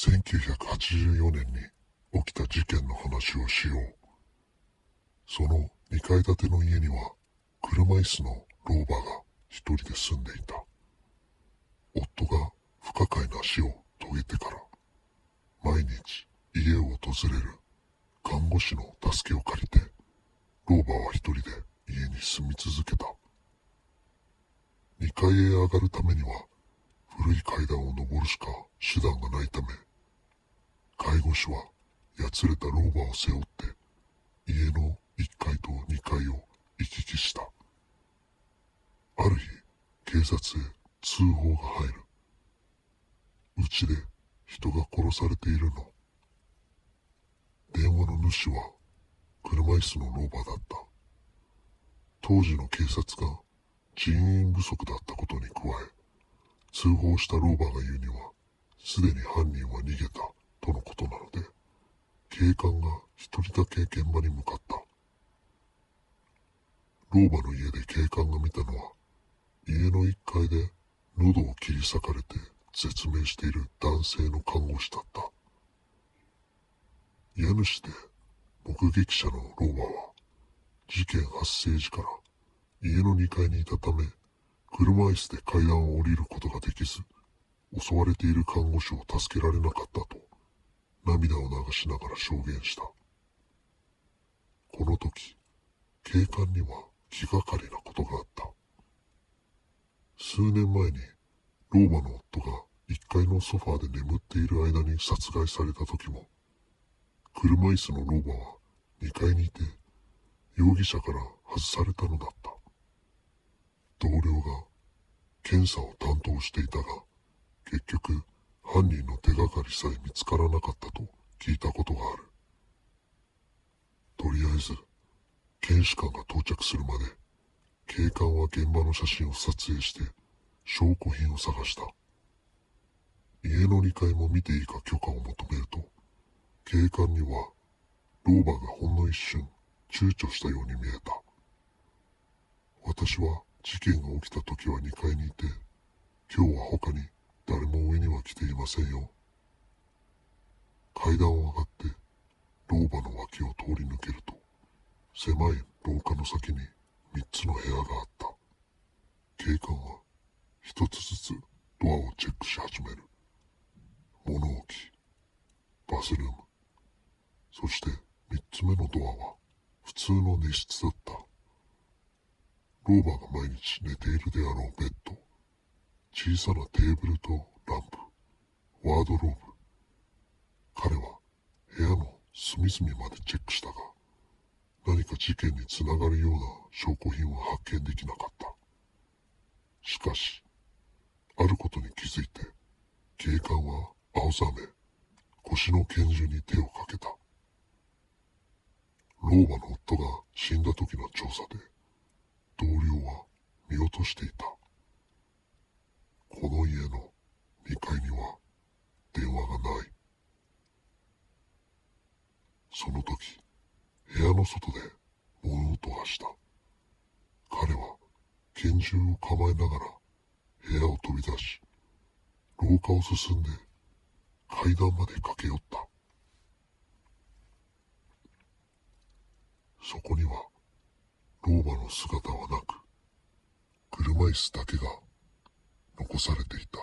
1984年に起きた事件の話をしよう。その2階建ての家には車椅子の老婆が一人で住んでいた。夫が不可解な死を遂げてから毎日家を訪れる看護師の助けを借りて老婆は一人で家に住み続けた。2階へ上がるためには古い階段を登るしか手段がないため介護士はやつれた老婆を背負って家の1階と2階を行き来した。ある日警察へ通報が入る。うちで人が殺されているの。電話の主は車椅子の老婆だった。当時の警察が人員不足だったことに加え通報した老婆が言うにはすでに犯人は逃げた。とのことなので警官が一人だけ現場に向かった。老婆の家で警官が見たのは家の1階で喉を切り裂かれて絶命している男性の看護師だった。家主で目撃者の老婆は事件発生時から家の2階にいたため車椅子で階段を降りることができず襲われている看護師を助けられなかったと涙を流しながら証言した。この時警官には気がかりなことがあった。数年前に老婆の夫が1階のソファーで眠っている間に殺害された時も車椅子の老婆は2階にいて容疑者から外されたのだった。同僚が検査を担当していたが結局犯人の手かりさえ見つからなかったと聞いたことがある。とりあえず検視官が到着するまで警官は現場の写真を撮影して証拠品を探した。家の2階も見ていいか許可を求めると警官には老婆がほんの一瞬躊躇したように見えた。私は事件が起きた時は2階にいて今日は他に誰も上には来ていませんよ。階段を上がって老婆の脇を通り抜けると狭い廊下の先に3つの部屋があった。警官は一つずつドアをチェックし始める。物置バスルームそして3つ目のドアは普通の寝室だった。老婆が毎日寝ているであろうベッド小さなテーブルとランプワードローブ彼は部屋の隅々までチェックしたが何か事件につながるような証拠品は発見できなかった。しかしあることに気づいて警官は青ざめ腰の拳銃に手をかけた。老婆の夫が死んだ時の調査で同僚は見落としていた。この家の2階には電話がないその時部屋の外で物音がした。彼は拳銃を構えながら部屋を飛び出し廊下を進んで階段まで駆け寄った。そこには老婆の姿はなく車椅子だけが残されていた。